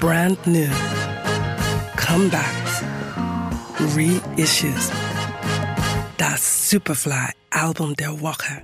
brand new, comebacks, reissues. That Superfly Album der Woche.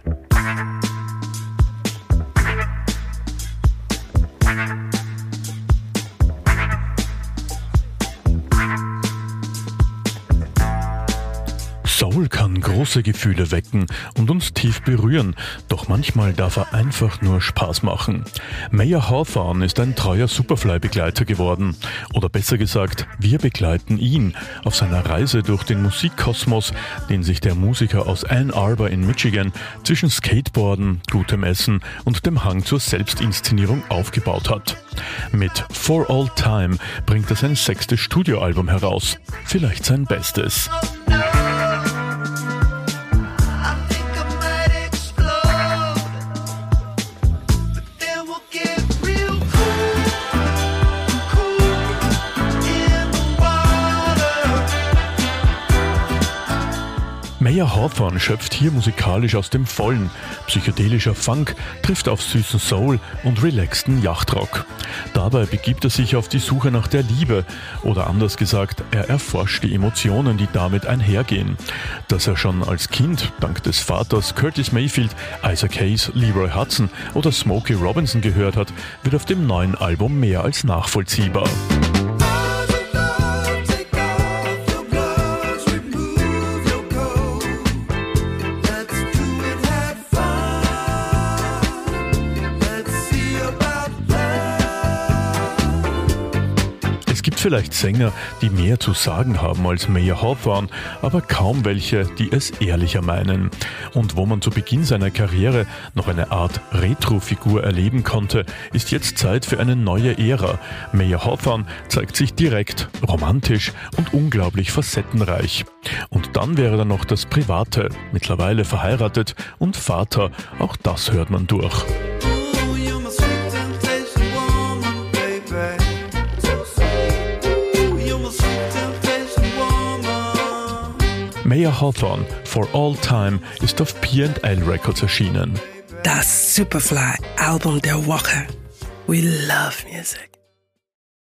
Soul kann große Gefühle wecken und uns tief berühren, doch manchmal darf er einfach nur Spaß machen. Mayer Hawthorne ist ein treuer Superfly-Begleiter geworden. Oder besser gesagt, wir begleiten ihn auf seiner Reise durch den Musikkosmos, den sich der Musiker aus Ann Arbor in Michigan zwischen Skateboarden, gutem Essen und dem Hang zur Selbstinszenierung aufgebaut hat. Mit For All Time bringt er sein sechstes Studioalbum heraus. Vielleicht sein bestes. Mayer Hawthorne schöpft hier musikalisch aus dem Vollen. Psychedelischer Funk trifft auf süßen Soul und relaxten Yachtrock. Dabei begibt er sich auf die Suche nach der Liebe oder anders gesagt, er erforscht die Emotionen, die damit einhergehen. Dass er schon als Kind dank des Vaters Curtis Mayfield, Isaac Hayes, Leroy Hudson oder Smokey Robinson gehört hat, wird auf dem neuen Album mehr als nachvollziehbar. Vielleicht Sänger, die mehr zu sagen haben als Mayer Hawthorne, aber kaum welche, die es ehrlicher meinen. Und wo man zu Beginn seiner Karriere noch eine Art Retro-Figur erleben konnte, ist jetzt Zeit für eine neue Ära. Mayer Hawthorne zeigt sich direkt, romantisch und unglaublich facettenreich. Und dann wäre da noch das Private, mittlerweile verheiratet und Vater, auch das hört man durch. Mayer Hawthorne For All Time ist auf P&L Records erschienen. Das Superfly Album der Woche. We love music.